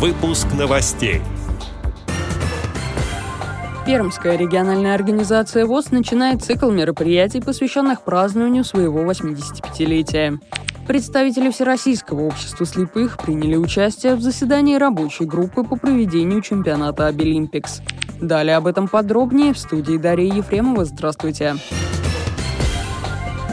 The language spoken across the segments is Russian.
Выпуск новостей. Пермская региональная организация ВОС начинает цикл мероприятий, посвященных празднованию своего 85-летия. Представители Всероссийского общества слепых приняли участие в заседании рабочей группы по проведению чемпионата Абилимпикс. Далее об этом подробнее в студии Дарья Ефремова. Здравствуйте. Здравствуйте.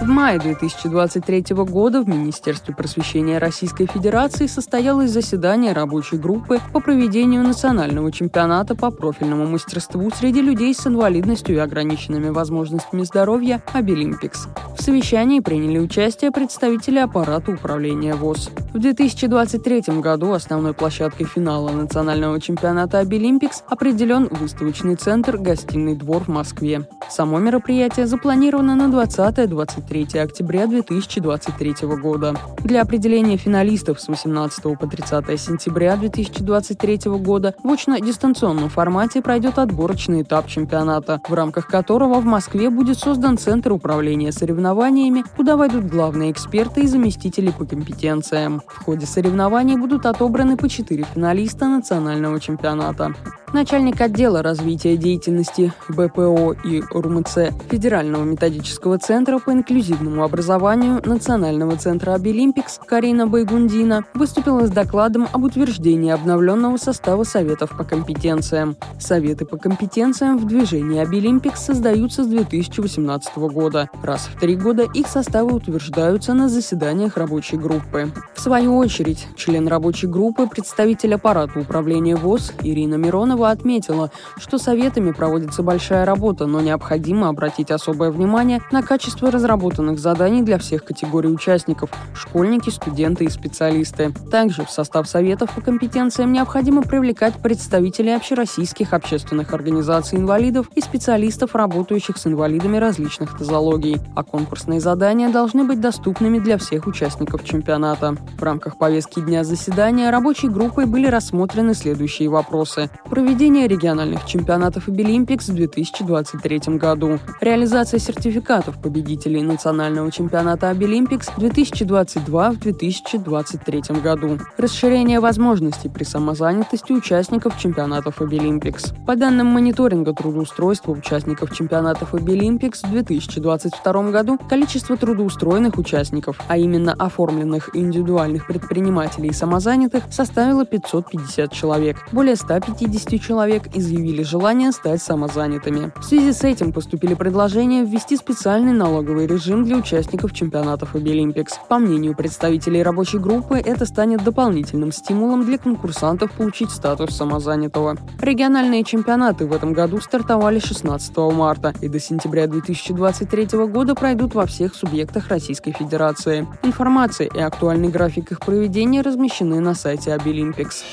В мае 2023 года в Министерстве просвещения Российской Федерации состоялось заседание рабочей группы по проведению национального чемпионата по профильному мастерству среди людей с инвалидностью и ограниченными возможностями здоровья «Абилимпикс». Совещании приняли участие представители аппарата управления ВОЗ. В 2023 году основной площадкой финала национального чемпионата «Обилимпикс» определен выставочный центр «Гостиный двор» в Москве. Само мероприятие запланировано на 20-23 октября 2023 года. Для определения финалистов с 18 по 30 сентября 2023 года в очно-дистанционном формате пройдет отборочный этап чемпионата, в рамках которого в Москве будет создан Центр управления соревнованиями, куда войдут главные эксперты и заместители по компетенциям. В ходе соревнований будут отобраны по четыре финалиста национального чемпионата. Начальник отдела развития деятельности БПО и РУМЦ Федерального методического центра по инклюзивному образованию Национального центра Абилимпикс Карина Байгундина выступила с докладом об утверждении обновленного состава Советов по компетенциям. Советы по компетенциям в движении Абилимпикс создаются с 2018 года. Раз в три года их составы утверждаются на заседаниях рабочей группы. В свою очередь, член рабочей группы, представитель аппарата управления ВОС Ирина Миронова Романова отметила, что советами проводится большая работа, но необходимо обратить особое внимание на качество разработанных заданий для всех категорий участников – школьники, студенты и специалисты. Также в состав советов по компетенциям необходимо привлекать представителей общероссийских общественных организаций инвалидов и специалистов, работающих с инвалидами различных нозологий. А конкурсные задания должны быть доступными для всех участников чемпионата. В рамках повестки дня заседания рабочей группой были рассмотрены следующие вопросы проведение региональных чемпионатов Абилимпикс в 2023 году, реализация сертификатов победителей национального чемпионата Абилимпикс 2022 в 2023 году, расширение возможностей при самозанятости участников чемпионатов Абилимпикс. По данным мониторинга трудоустройства участников чемпионатов Абилимпикс в 2022 году количество трудоустроенных участников, а именно оформленных индивидуальных предпринимателей и самозанятых, составило 550 человек. Более 150 человек изъявили желание стать самозанятыми. В связи с этим поступили предложения ввести специальный налоговый режим для участников чемпионатов Абилимпикс. По мнению представителей рабочей группы, это станет дополнительным стимулом для конкурсантов получить статус самозанятого. Региональные чемпионаты в этом году стартовали 16 марта и до сентября 2023 года пройдут во всех субъектах Российской Федерации. Информация и актуальный график их проведения размещены на сайте Обилимпикс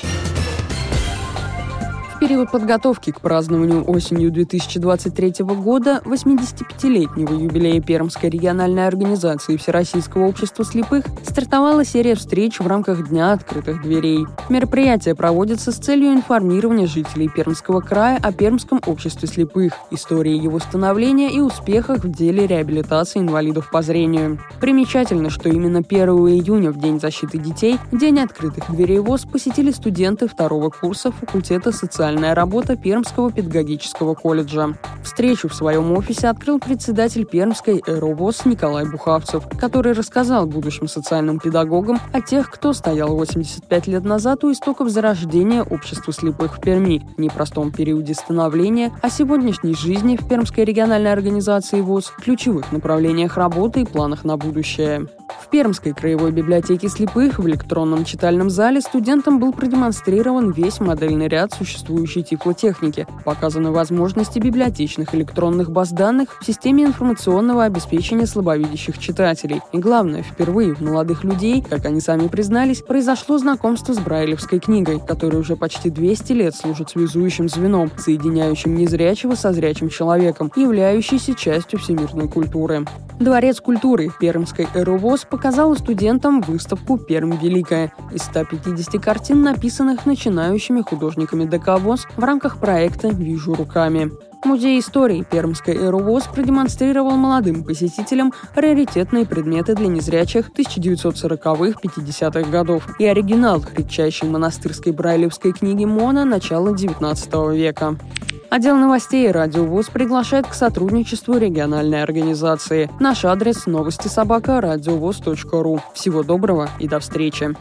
период подготовки к празднованию осенью 2023 года 85-летнего юбилея Пермской региональной организации Всероссийского общества слепых стартовала серия встреч в рамках Дня открытых дверей. Мероприятие проводится с целью информирования жителей Пермского края о Пермском обществе слепых, истории его становления и успехах в деле реабилитации инвалидов по зрению. Примечательно, что именно 1 июня, в День защиты детей, День открытых дверей ВОЗ посетили студенты второго курса факультета социальной социальная работа Пермского педагогического колледжа. Встречу в своем офисе открыл председатель Пермской ЭРОВОЗ Николай Бухавцев, который рассказал будущим социальным педагогам о тех, кто стоял 85 лет назад у истоков зарождения общества слепых в Перми, непростом периоде становления, о сегодняшней жизни в Пермской региональной организации ВОЗ, ключевых направлениях работы и планах на будущее. В Пермской краевой библиотеке слепых в электронном читальном зале студентам был продемонстрирован весь модельный ряд существующей тифлотехники, показаны возможности библиотечных электронных баз данных в системе информационного обеспечения слабовидящих читателей. И главное, впервые у молодых людей, как они сами признались, произошло знакомство с Брайлевской книгой, которая уже почти 200 лет служит связующим звеном, соединяющим незрячего со зрячим человеком, являющейся частью всемирной культуры. Дворец культуры Пермской ЭРУВОЗ показала студентам выставку «Перм Великая» из 150 картин, написанных начинающими художниками ДК ВОЗ в рамках проекта «Вижу руками». Музей истории Пермской ЭРУВОЗ продемонстрировал молодым посетителям раритетные предметы для незрячих 1940-50-х годов и оригинал редчайшей монастырской брайлевской книги Мона начала XIX века. Отдел новостей «Радио ВОЗ» приглашает к сотрудничеству региональной организации. Наш адрес – новости собака ру. Всего доброго и до встречи.